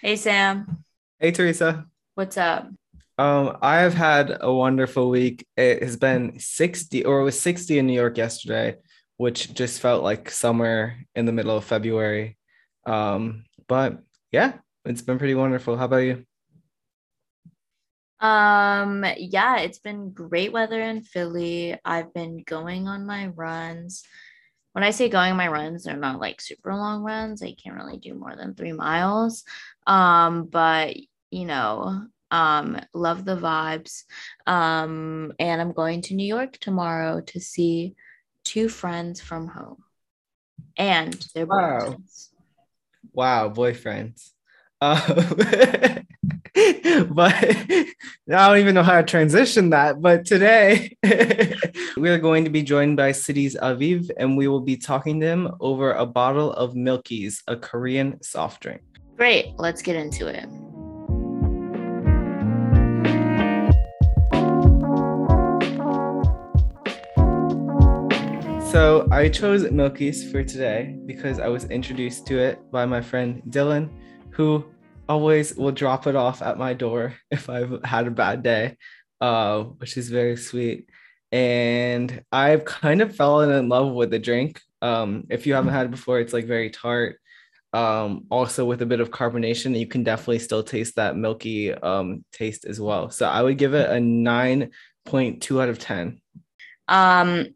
Hey, Sam. Hey, Teresa. What's up? Um, I have had a wonderful week. It has been 60 or it was 60 in New York yesterday, which just felt like somewhere in the middle of February. Um, but yeah, it's been pretty wonderful. How about you? Um, yeah, it's been great weather in Philly. I've been going on my runs. When I say going on my runs, they're not like super long runs. I can't really do more than three miles. Um, but you know, um, love the vibes. Um, and I'm going to New York tomorrow to see two friends from home and their Wow. boyfriends. Wow, boyfriends. Um, but I don't even know how to transition that. But today we are going to be joined by Cities Aviv, and we will be talking to him over a bottle of Milky's, a Korean soft drink. Great, let's get into it. So I chose Milky's for today because I was introduced to it by my friend Dylan, who always will drop it off at my door if I've had a bad day, uh, which is very sweet. And I've kind of fallen in love with the drink. Um, if you haven't had it before, it's like very tart. Um, also with a bit of carbonation, you can definitely still taste that milky um, taste as well. So I would give it a 9.2 out of 10. Um,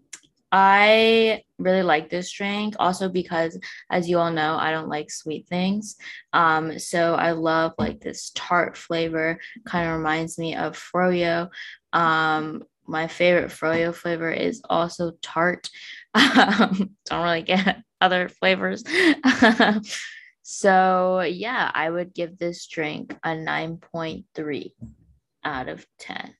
I really like this drink also because, as you all know, I don't like sweet things. Um, so I love like this tart flavor. Kind of reminds me of froyo. Um, my favorite froyo flavor is also tart. Um, don't really get other flavors. so yeah, I would give this drink a 9.3 out of 10.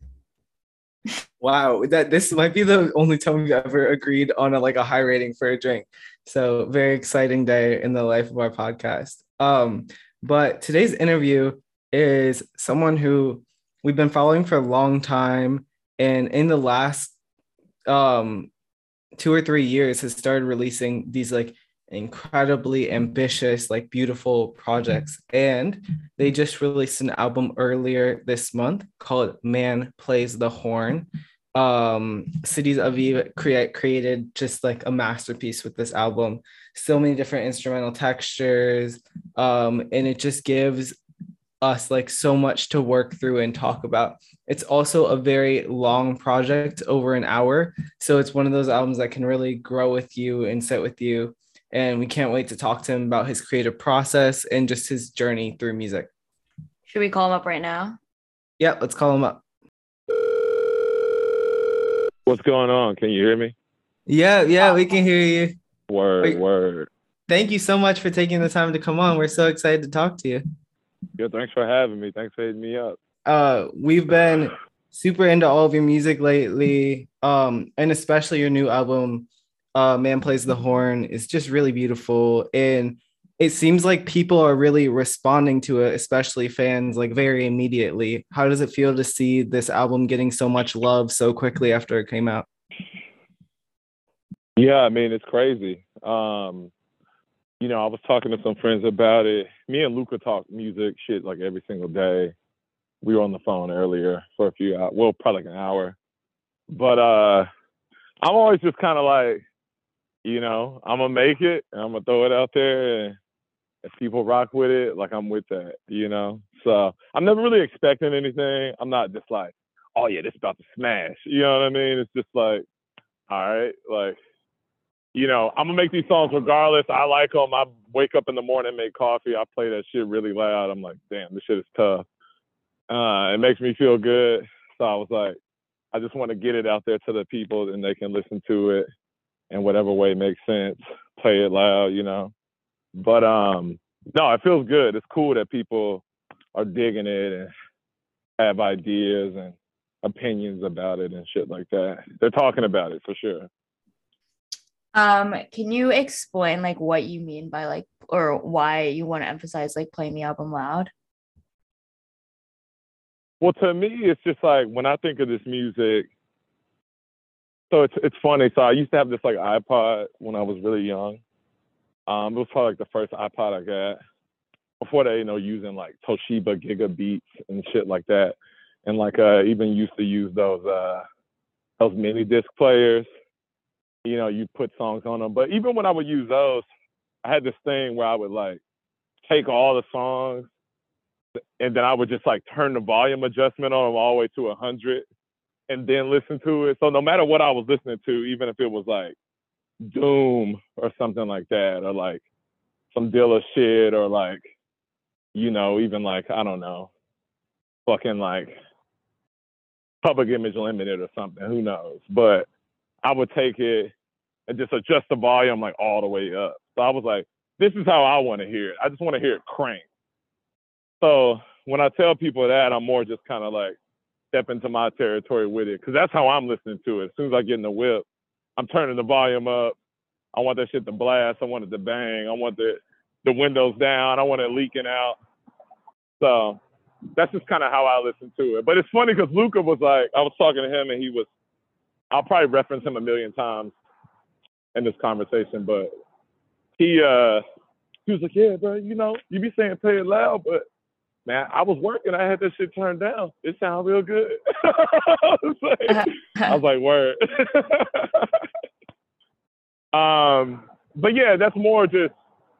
Wow, that this might be the only time we've ever agreed on a like a high rating for a drink. So very exciting day in the life of our podcast. Um, but today's interview is someone who we've been following for a long time, and in the last um two or three years has started releasing these like incredibly ambitious, like beautiful projects. And they just released an album earlier this month called Man Plays the Horn. Um, Cities Aviv create, created just like a masterpiece with this album. So many different instrumental textures. Um, and it just gives us like so much to work through and talk about. It's also a very long project over an hour. So it's one of those albums that can really grow with you and sit with you and we can't wait to talk to him about his creative process and just his journey through music. Should we call him up right now? Yeah, let's call him up. What's going on? Can you hear me? Yeah, yeah, we can hear you. Word, Wait. word. Thank you so much for taking the time to come on. We're so excited to talk to you. Yeah, thanks for having me. Thanks for hitting me up. Uh, we've been super into all of your music lately, um, and especially your new album, uh, "Man Plays the Horn," It's just really beautiful, and it seems like people are really responding to it, especially fans, like very immediately. How does it feel to see this album getting so much love so quickly after it came out? Yeah, I mean it's crazy. Um, you know, I was talking to some friends about it. Me and Luca talk music shit like every single day. We were on the phone earlier for a few hours, well, probably like an hour. But uh I'm always just kind of like, you know, I'm gonna make it and I'm gonna throw it out there and if people rock with it, like I'm with that, you know. So I'm never really expecting anything. I'm not just like, oh yeah, this about to smash. You know what I mean? It's just like, all right, like, you know, I'm gonna make these songs regardless. I like them. I wake up in the morning, make coffee. I play that shit really loud. I'm like, damn, this shit is tough. Uh, it makes me feel good. So I was like, I just want to get it out there to the people and they can listen to it in whatever way makes sense. Play it loud, you know. But um, no, it feels good. It's cool that people are digging it and have ideas and opinions about it and shit like that. They're talking about it for sure. Um, can you explain like what you mean by like or why you want to emphasize like playing the album loud? Well, to me, it's just like when I think of this music. So it's it's funny. So I used to have this like iPod when I was really young. Um, it was probably like the first iPod I got. before they you know using like Toshiba Gigabeats and shit like that, and like uh even used to use those uh those mini disc players. You know, you put songs on them. But even when I would use those, I had this thing where I would like take all the songs and then I would just like turn the volume adjustment on them all the way to a hundred and then listen to it. So no matter what I was listening to, even if it was like Doom or something like that, or like some Dilla shit, or like, you know, even like, I don't know, fucking like Public Image Limited or something, who knows? But I would take it and just adjust the volume like all the way up. So I was like, this is how I want to hear it. I just want to hear it crank. So when I tell people that, I'm more just kind of like step into my territory with it because that's how I'm listening to it. As soon as I get in the whip, I'm turning the volume up. I want that shit to blast. I want it to bang. I want the the windows down. I want it leaking out. So that's just kind of how I listen to it. But it's funny because Luca was like, I was talking to him and he was, I'll probably reference him a million times in this conversation, but he uh he was like, yeah, bro, you know, you be saying play it loud, but man, I was working. I had that shit turned down. It sounded real good. I, was like, I was like, word. um, but yeah, that's more just.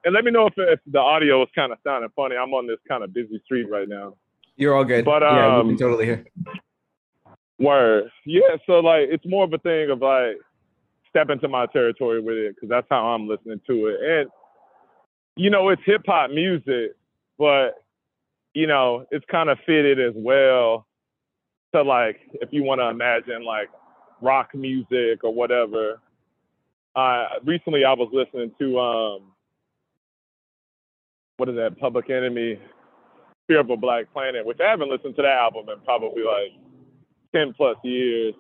And let me know if, if the audio is kind of sounding funny. I'm on this kind of busy street right now. You're all good. But um, yeah, we can totally hear. Word. Yeah. So like, it's more of a thing of like step into my territory with it because that's how I'm listening to it. And you know, it's hip hop music, but you know, it's kind of fitted as well to like if you want to imagine like rock music or whatever. Uh, recently I was listening to um, what is that? Public Enemy, Fear of a Black Planet, which I haven't listened to that album in probably like ten plus years.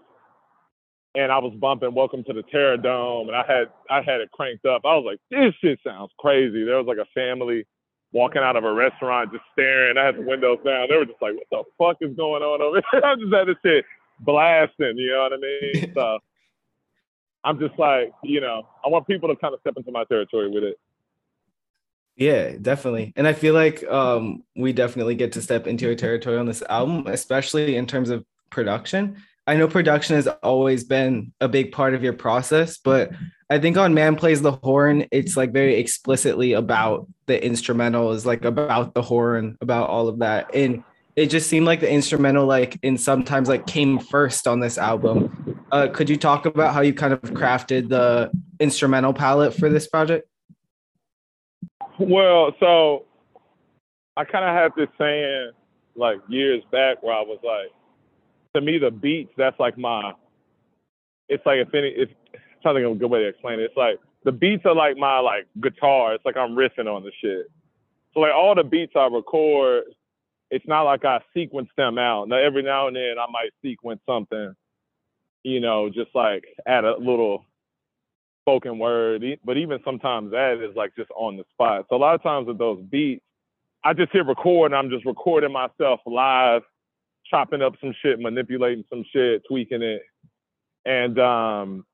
And I was bumping Welcome to the Terror Dome, and I had I had it cranked up. I was like, this shit sounds crazy. There was like a family walking out of a restaurant just staring. I had the windows down. They were just like, what the fuck is going on over here? I just had this shit blasting, you know what I mean? so I'm just like, you know, I want people to kind of step into my territory with it. Yeah, definitely. And I feel like um, we definitely get to step into your territory on this album, especially in terms of production. I know production has always been a big part of your process, but I think on Man Plays the Horn, it's like very explicitly about the instrumental, is like about the horn, about all of that. And it just seemed like the instrumental, like, and sometimes like came first on this album. Uh, could you talk about how you kind of crafted the instrumental palette for this project? Well, so I kind of had this saying like years back where I was like, to me, the beats, that's like my, it's like if any, it's trying to think of a good way to explain it. It's like the beats are like my like guitar. It's like I'm riffing on the shit. So like all the beats I record, it's not like I sequence them out. Now every now and then I might sequence something, you know, just like add a little spoken word. But even sometimes that is like just on the spot. So a lot of times with those beats, I just hit record and I'm just recording myself live chopping up some shit, manipulating some shit, tweaking it. And um,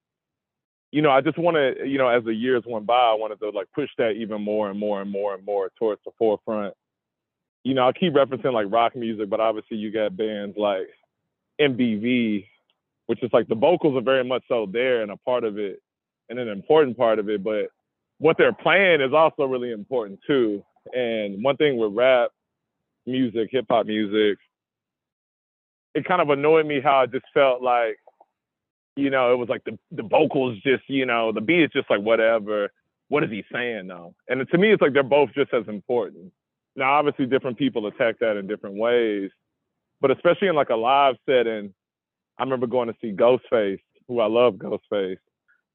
you know, I just want to, you know, as the years went by, I wanted to like push that even more and more and more and more towards the forefront. You know, I keep referencing like rock music, but obviously you got bands like MBV, which is like the vocals are very much so there and a part of it and an important part of it, but what they're playing is also really important too. And one thing with rap music, hip hop music, it kind of annoyed me how I just felt like, you know, it was like the the vocals just, you know, the beat is just like whatever. What is he saying though? And to me, it's like they're both just as important. Now, obviously, different people attack that in different ways, but especially in like a live setting, I remember going to see Ghostface, who I love Ghostface.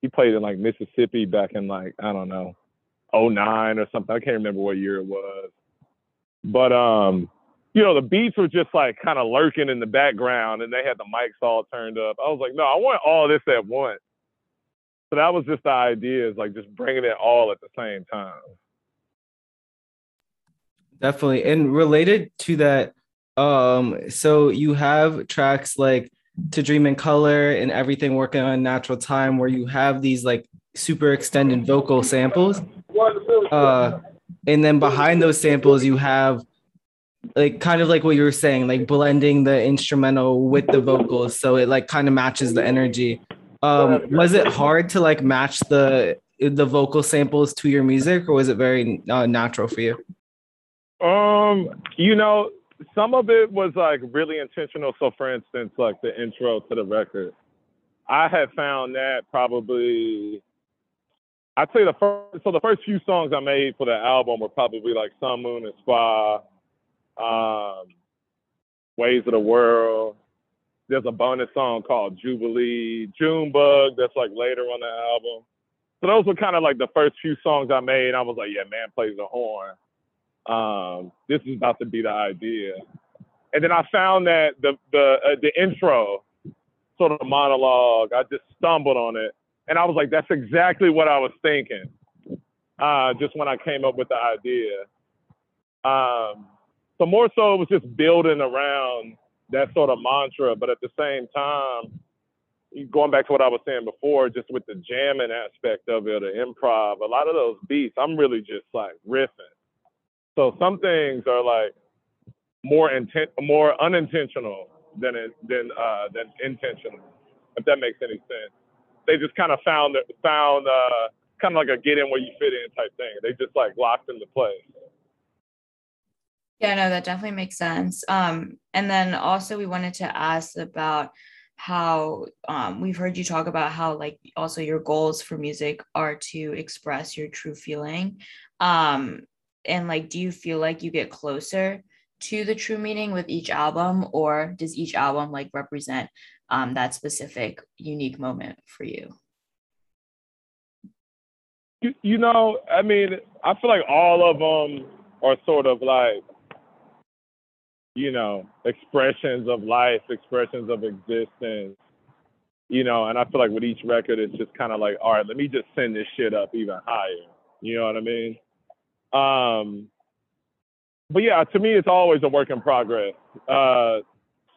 He played in like Mississippi back in like, I don't know, 09 or something. I can't remember what year it was. But um you know, the beats were just like kind of lurking in the background and they had the mics all turned up. I was like, no, I want all this at once. So that was just the idea is like just bringing it all at the same time. Definitely. And related to that, um, so you have tracks like To Dream in Color and Everything Working on Natural Time where you have these like super extended vocal samples. Uh, and then behind those samples you have like kind of like what you were saying, like blending the instrumental with the vocals, so it like kind of matches the energy. Um, was it hard to like match the the vocal samples to your music, or was it very uh, natural for you? Um, you know, some of it was like really intentional. So, for instance, like the intro to the record, I had found that probably. I'd say the first, so the first few songs I made for the album were probably like Sun, Moon, and Spa, um, Ways of the World. There's a bonus song called Jubilee, Junebug, that's like later on the album. So those were kind of like the first few songs I made. I was like, yeah, man plays the horn. Um, this is about to be the idea. And then I found that the the uh, the intro, sort of monologue, I just stumbled on it, and I was like, that's exactly what I was thinking. Uh, just when I came up with the idea. Um, so more so, it was just building around that sort of mantra, but at the same time, going back to what I was saying before, just with the jamming aspect of it, the improv, a lot of those beats, I'm really just like riffing. So some things are like more intent, more unintentional than than uh, than intentional. If that makes any sense, they just kind of found found uh, kind of like a get in where you fit in type thing. They just like locked into place. Yeah, no, that definitely makes sense. Um, and then also we wanted to ask about how um, we've heard you talk about how like also your goals for music are to express your true feeling. Um, and like, do you feel like you get closer to the true meaning with each album, or does each album like represent um, that specific unique moment for you? You, you know, I mean, I feel like all of them are sort of like you know, expressions of life, expressions of existence, you know, and I feel like with each record, it's just kind of like, all right, let me just send this shit up even higher. You know what I mean? Um, but yeah, to me, it's always a work in progress. Uh,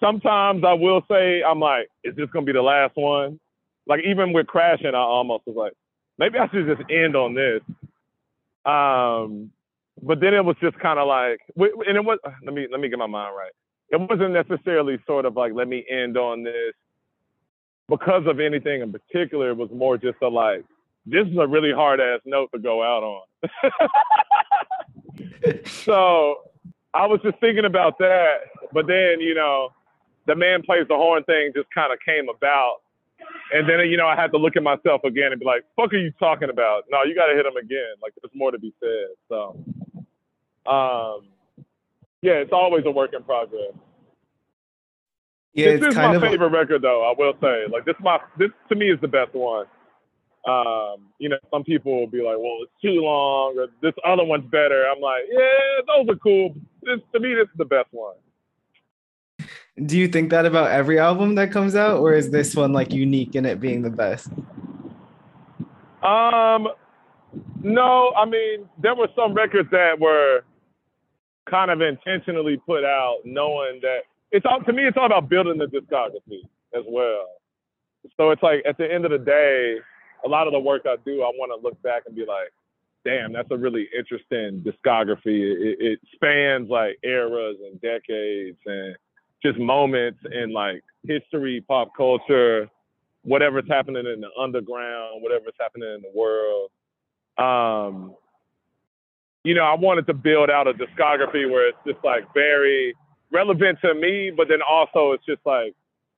sometimes I will say, I'm like, is this gonna be the last one? Like even with crashing, I almost was like, maybe I should just end on this. Um, but then it was just kind of like, and it was. Let me let me get my mind right. It wasn't necessarily sort of like, let me end on this because of anything in particular. It was more just a like, this is a really hard ass note to go out on. so I was just thinking about that. But then, you know, the man plays the horn thing just kind of came about. And then, you know, I had to look at myself again and be like, fuck are you talking about? No, you got to hit him again. Like, there's more to be said. So um, yeah, it's always a work in progress. Yeah, this is my favorite record, though. I will say, like this, my this to me is the best one. Um, you know, some people will be like, "Well, it's too long," or "This other one's better." I'm like, "Yeah, those are cool." This to me, this is the best one. Do you think that about every album that comes out, or is this one like unique in it being the best? Um, no, I mean there were some records that were kind of intentionally put out knowing that it's all to me it's all about building the discography as well. So it's like at the end of the day, a lot of the work I do, I want to look back and be like, damn, that's a really interesting discography. It, it spans like eras and decades and just moments in like history, pop culture, whatever's happening in the underground, whatever's happening in the world. Um, you know, I wanted to build out a discography where it's just like very relevant to me, but then also it's just like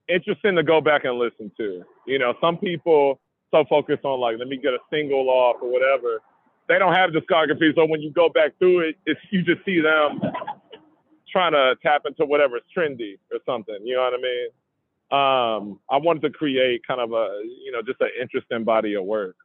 interesting to go back and listen to. You know, some people so focused on like, let me get a single off or whatever. They don't have discography, so when you go back through it, it's you just see them trying to tap into whatever's trendy or something. You know what I mean? Um, I wanted to create kind of a, you know, just an interesting body of work.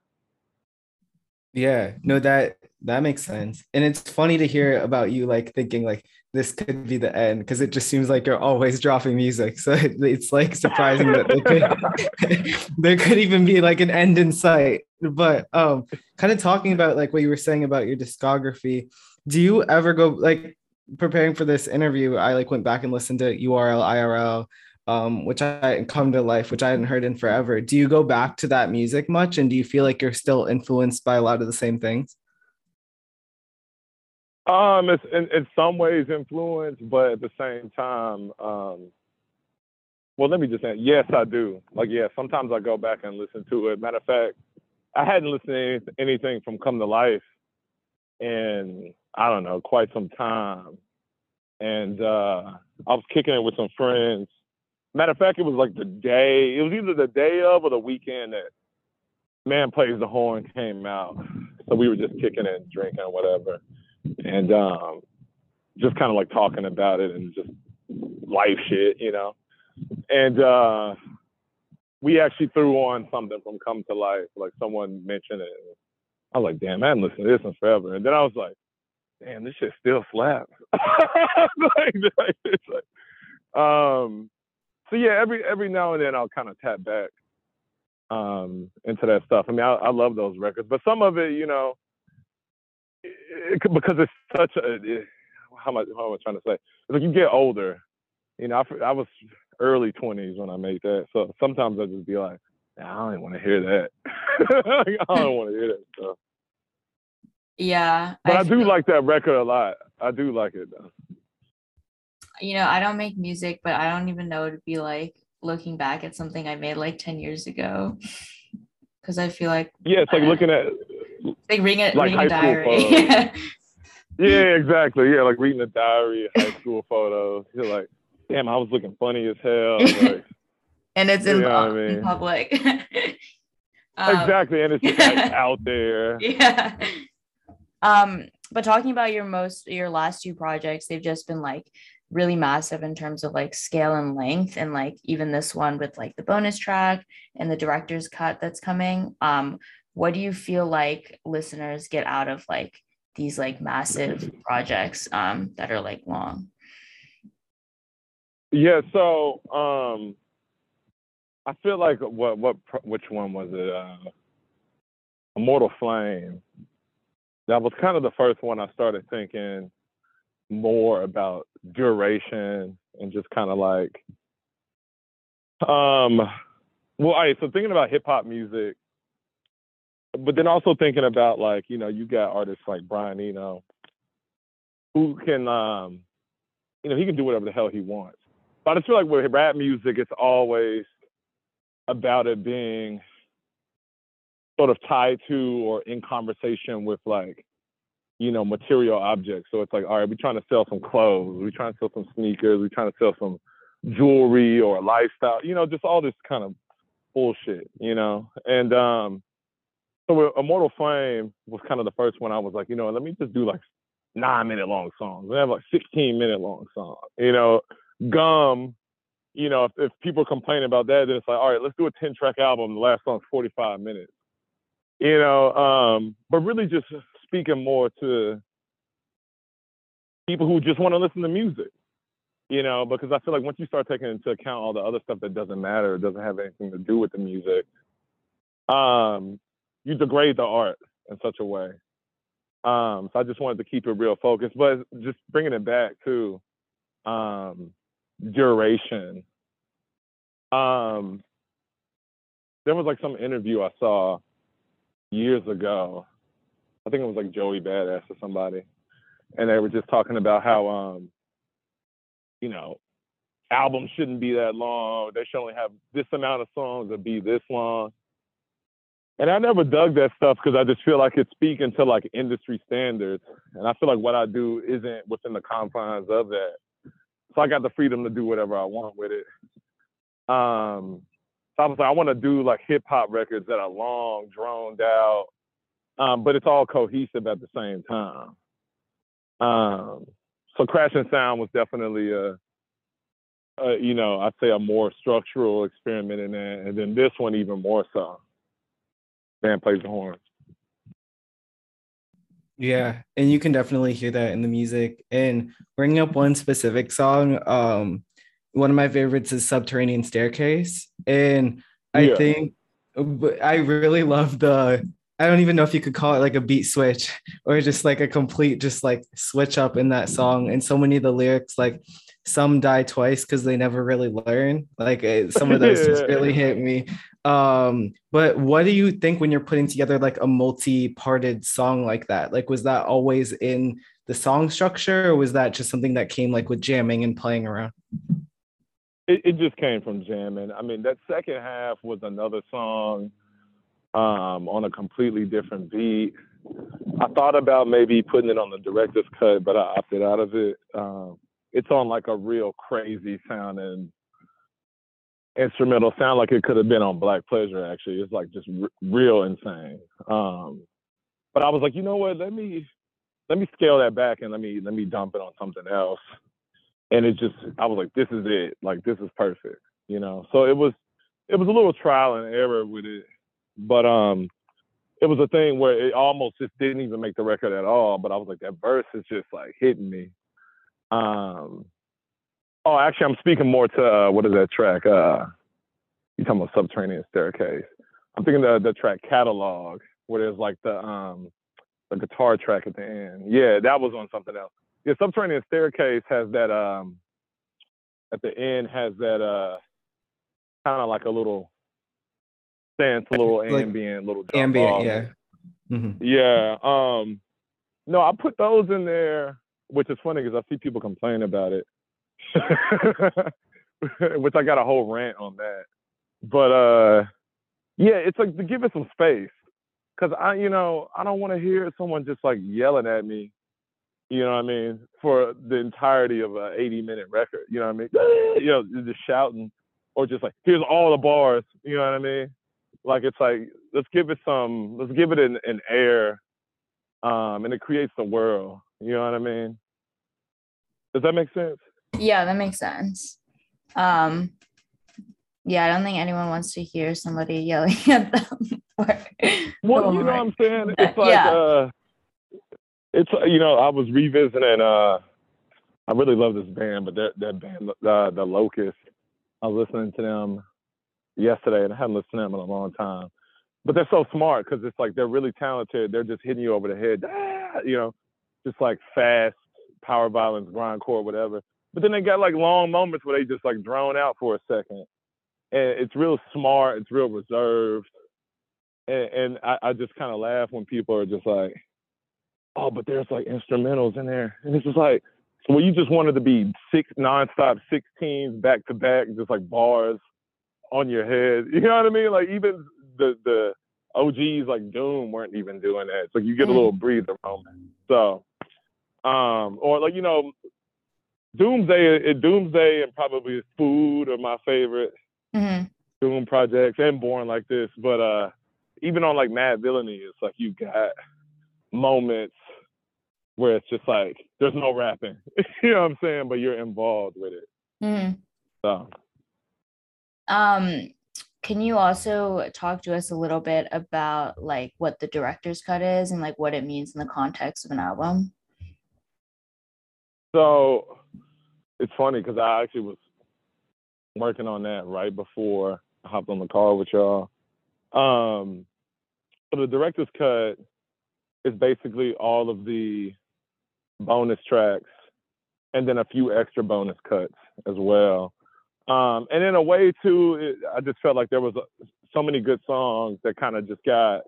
Yeah, no, that that makes sense. And it's funny to hear about you like thinking like this could be the end because it just seems like you're always dropping music. So it, it's like surprising that could, there could even be like an end in sight. But um kind of talking about like what you were saying about your discography, do you ever go like preparing for this interview, I like went back and listened to URL IRL um, which I come to life, which I hadn't heard in forever. Do you go back to that music much, and do you feel like you're still influenced by a lot of the same things? Um, it's in, in some ways influenced, but at the same time, um, well, let me just say, yes, I do. Like, yeah, sometimes I go back and listen to it. Matter of fact, I hadn't listened to anything from Come to Life in I don't know quite some time, and uh, I was kicking it with some friends. Matter of fact, it was like the day. It was either the day of or the weekend that Man Plays the Horn came out. So we were just kicking and drinking or whatever, and um, just kind of like talking about it and just life shit, you know. And uh, we actually threw on something from Come to Life. Like someone mentioned it. I was like, damn, I haven't listened to this in forever. And then I was like, damn, this shit still slaps. like, like, um, so yeah, every every now and then I'll kind of tap back um, into that stuff. I mean, I, I, love those records, but some of it, you know, it, it, because it's such a it, how am I how am I trying to say? It's like you get older. You know, I, I was early 20s when I made that. So sometimes I just be like, I don't even want to hear that. I don't want to hear that stuff. Yeah. But I, I do like that record a lot. I do like it though. You know, I don't make music, but I don't even know what it'd be like looking back at something I made like 10 years ago. Cause I feel like Yeah, it's like looking at like reading a, like reading a diary. yeah, exactly. Yeah, like reading a diary, high school photos. You're like, damn, I was looking funny as hell. Like, and it's in, I mean? in public. um, exactly, and it's just like out there. Yeah. Um, but talking about your most your last two projects, they've just been like really massive in terms of like scale and length, and like even this one with like the bonus track and the director's cut that's coming. Um, what do you feel like listeners get out of like these like massive projects um that are like long? Yeah, so um, I feel like what what which one was it? Uh, Immortal Flame. That was kind of the first one I started thinking more about duration and just kind of like um well all right so thinking about hip hop music but then also thinking about like you know you got artists like Brian Eno who can um you know he can do whatever the hell he wants. But I just feel like with rap music, it's always about it being sort of tied to or in conversation with like, you know, material objects. So it's like, all right, we're trying to sell some clothes, we're trying to sell some sneakers, we're trying to sell some jewelry or lifestyle, you know, just all this kind of bullshit, you know. And um so Immortal Flame was kind of the first one I was like, you know, let me just do like nine minute long songs. We have like 16 minute long songs, you know, Gum, you know, if, if people complain about that, then it's like, all right, let's do a 10 track album. The last song's 45 minutes. You know, um, but really just speaking more to people who just want to listen to music, you know, because I feel like once you start taking into account all the other stuff that doesn't matter, doesn't have anything to do with the music, um, you degrade the art in such a way. Um, so I just wanted to keep it real focused, but just bringing it back to um, duration. Um, there was like some interview I saw years ago. I think it was like Joey Badass or somebody, and they were just talking about how um, you know, albums shouldn't be that long. They should only have this amount of songs or be this long. And I never dug that stuff because I just feel like it's speaking to like industry standards. And I feel like what I do isn't within the confines of that. So I got the freedom to do whatever I want with it. Um, so I was like, I want to do like hip hop records that are long, droned out, um, but it's all cohesive at the same time. Um, so Crash and Sound was definitely a, a, you know, I'd say a more structural experiment in that, and then this one even more so. Man plays the horn. Yeah, and you can definitely hear that in the music. And bringing up one specific song, um, one of my favorites is Subterranean Staircase. And I yeah. think I really love the I don't even know if you could call it like a beat switch or just like a complete just like switch up in that song. And so many of the lyrics, like some die twice because they never really learn. Like eh, some of those just really hit me. Um, but what do you think when you're putting together like a multi-parted song like that? Like, was that always in the song structure, or was that just something that came like with jamming and playing around? It, it just came from jamming. I mean, that second half was another song um, on a completely different beat. I thought about maybe putting it on the director's cut, but I opted out of it. Um, it's on like a real crazy sounding instrumental sound like it could have been on Black Pleasure. Actually, it's like just r- real insane. Um, but I was like, you know what? Let me let me scale that back and let me let me dump it on something else. And it just, I was like, this is it. Like this is perfect. You know. So it was it was a little trial and error with it, but um, it was a thing where it almost just didn't even make the record at all. But I was like, that verse is just like hitting me. Um, Oh, actually, I'm speaking more to uh, what is that track? Uh, you talking about Subterranean Staircase? I'm thinking the the track Catalog, where there's like the um the guitar track at the end. Yeah, that was on something else. Yeah, Subterranean Staircase has that um at the end has that uh kind of like a little sense, a little like ambient, little ambient, off. yeah. Mm-hmm. Yeah. Um no, I put those in there, which is funny because I see people complain about it. which I got a whole rant on that. But uh, yeah, it's like to give it some space, cause I, you know, I don't want to hear someone just like yelling at me. You know what I mean? For the entirety of a 80 minute record. You know what I mean? you know, just shouting or just like, here's all the bars. You know what I mean? Like it's like let's give it some, let's give it an, an air, um, and it creates the world. You know what I mean? Does that make sense? Yeah, that makes sense. Um, yeah, I don't think anyone wants to hear somebody yelling at them. well, you know what I'm saying? It's like, yeah. uh, it's you know, I was revisiting. Uh, I really love this band, but that that band, uh, the Locust, I was listening to them yesterday, and I hadn't listened to them in a long time. But they're so smart because it's like they're really talented. They're just hitting you over the head, ah, you know, just like fast power violence, grindcore, whatever. But then they got like long moments where they just like drone out for a second. And it's real smart, it's real reserved. And, and I, I just kind of laugh when people are just like, oh, but there's like instrumentals in there. And it's just like, well, you just wanted to be six nonstop 16s back to back, just like bars on your head. You know what I mean? Like even the the OGs like Doom weren't even doing that. So you get a mm. little breather moment. So um, or like you know, Doomsday, Doomsday, and probably Food are my favorite mm-hmm. Doom projects, and Born Like This. But uh, even on like Madvillainy, it's like you got moments where it's just like there's no rapping, you know what I'm saying? But you're involved with it. Mm-hmm. So, um, can you also talk to us a little bit about like what the director's cut is and like what it means in the context of an album? So it's funny because I actually was working on that right before I hopped on the call with y'all. Um, so the director's cut is basically all of the bonus tracks and then a few extra bonus cuts as well. Um, and in a way too, it, I just felt like there was a, so many good songs that kind of just got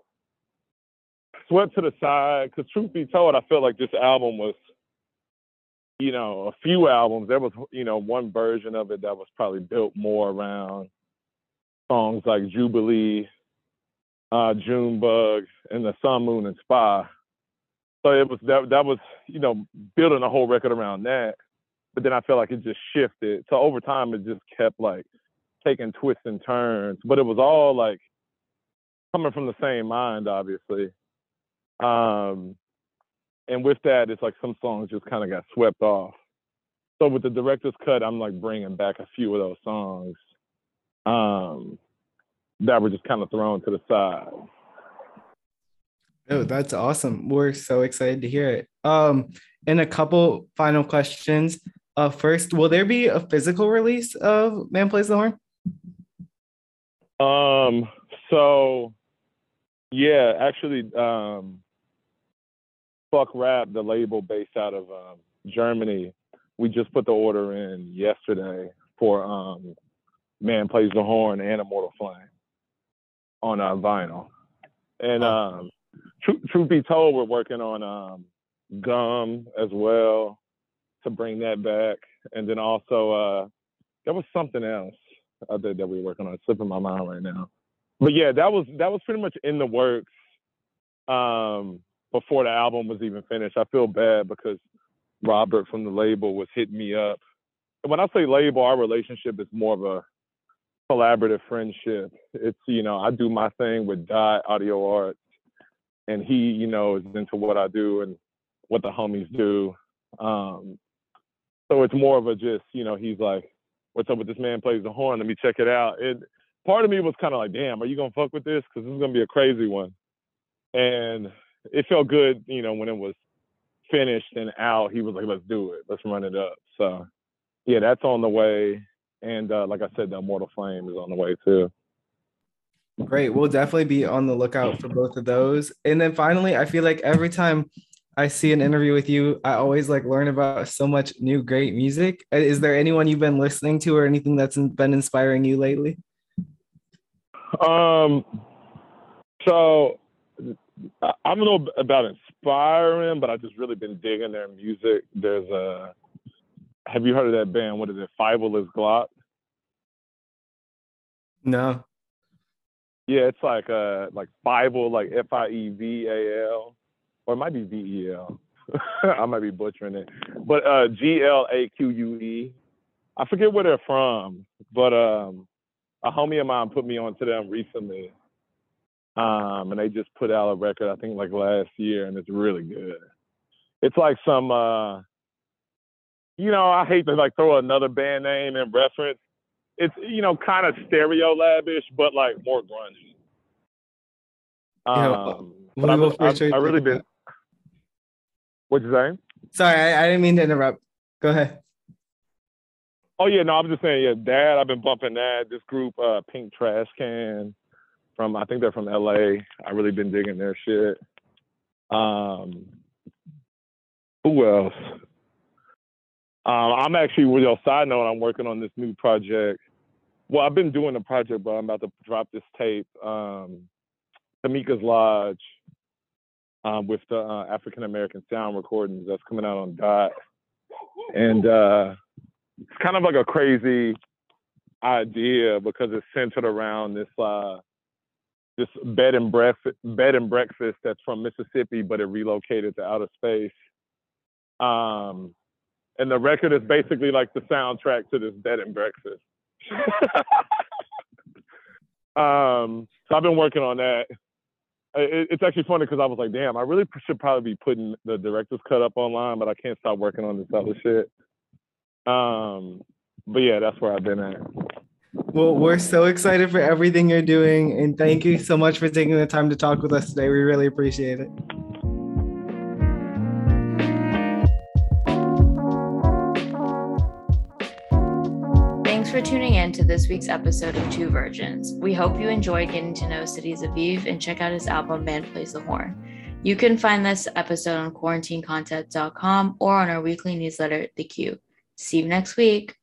swept to the side. Because truth be told, I felt like this album was you know, a few albums, there was, you know, one version of it that was probably built more around songs like Jubilee, uh, Junebug, and the Sun, Moon, and Spa. So it was that that was, you know, building a whole record around that. But then I felt like it just shifted. So over time it just kept like taking twists and turns. But it was all like coming from the same mind, obviously. Um, and with that, it's like some songs just kind of got swept off. So with the director's cut, I'm like bringing back a few of those songs um, that were just kind of thrown to the side. Oh, that's awesome. We're so excited to hear it. Um, and a couple final questions. Uh, first, will there be a physical release of Man Plays the Horn? Um, so yeah, actually, um, Fuck Rap, the label based out of um, Germany, we just put the order in yesterday for um, Man Plays the Horn and Immortal Flame on uh, vinyl. And um, truth, truth be told, we're working on um, Gum as well to bring that back, and then also uh, there was something else uh, that, we were working on. Slipping my mind right now. But yeah, that was that was pretty much in the works um, before the album was even finished. I feel bad because Robert from the label was hitting me up. And when I say label, our relationship is more of a collaborative friendship. It's you know I do my thing with Dot Audio Arts, and he you know is into what I do and what the homies do. Um, so it's more of a just you know he's like, what's up with this man plays the horn? Let me check it out. And part of me was kind of like, damn, are you gonna fuck with this? Because this is gonna be a crazy one. And it felt good, you know, when it was finished and out. He was like, let's do it, let's run it up. So yeah, that's on the way. And uh, like I said, the Immortal Flame is on the way too. Great. We'll definitely be on the lookout for both of those. And then finally, I feel like every time I see an interview with you, I always like learn about so much new great music. Uh, is there anyone you've been listening to or anything that's been inspiring you lately? Um, so I don't know about inspiring, but I've just really been digging their music. There's a, have you heard of that band? What is it? Fievel Glauque? No. Yeah, it's like uh like Fievel, like F I E V A L, or it might be V E L. I might be butchering it, but uh G L A Q U E. I forget where they're from, but um, a homie of mine put me onto them recently, um, and they just put out a record I think like last year, and it's really good. It's like some, uh, you know, I hate to like throw another band name in reference, it's you know kind of Stereolab-ish, but like more grungy. Um, yeah, but I, I, I, really been. What you saying? Sorry, I, I, didn't mean to interrupt. Go ahead. Oh yeah, no, I'm just saying, yeah, Dad. I've been bumping that. This group, uh, Pink Trash Can, from I think they're from LA. I really been digging their shit. Um, who else? Um, I'm actually, with your side note, I'm working on this new project. Well, I've been doing the project, but I'm about to drop this tape. Um, Tamika's Lodge um, with the uh, African American sound recordings that's coming out on Dot. And uh, it's kind of like a crazy idea because it's centered around this uh, this bed and breakfast bed and breakfast that's from Mississippi, but it relocated to outer space. Um, and the record is basically like the soundtrack to this bed and breakfast. um, so I've been working on that. It, it's actually funny because I was like, damn, I really should probably be putting the director's cut up online, but I can't stop working on this other shit. Um, but yeah, that's where I've been at. Well, we're so excited for everything you're doing, and thank you so much for taking the time to talk with us today. We really appreciate it. For tuning in to this week's episode of Two Virgins. We hope you enjoyed getting to know Cities Aviv and check out his album Man Plays the Horn. You can find this episode on quarantinecontent.com or on our weekly newsletter, The Q. See you next week.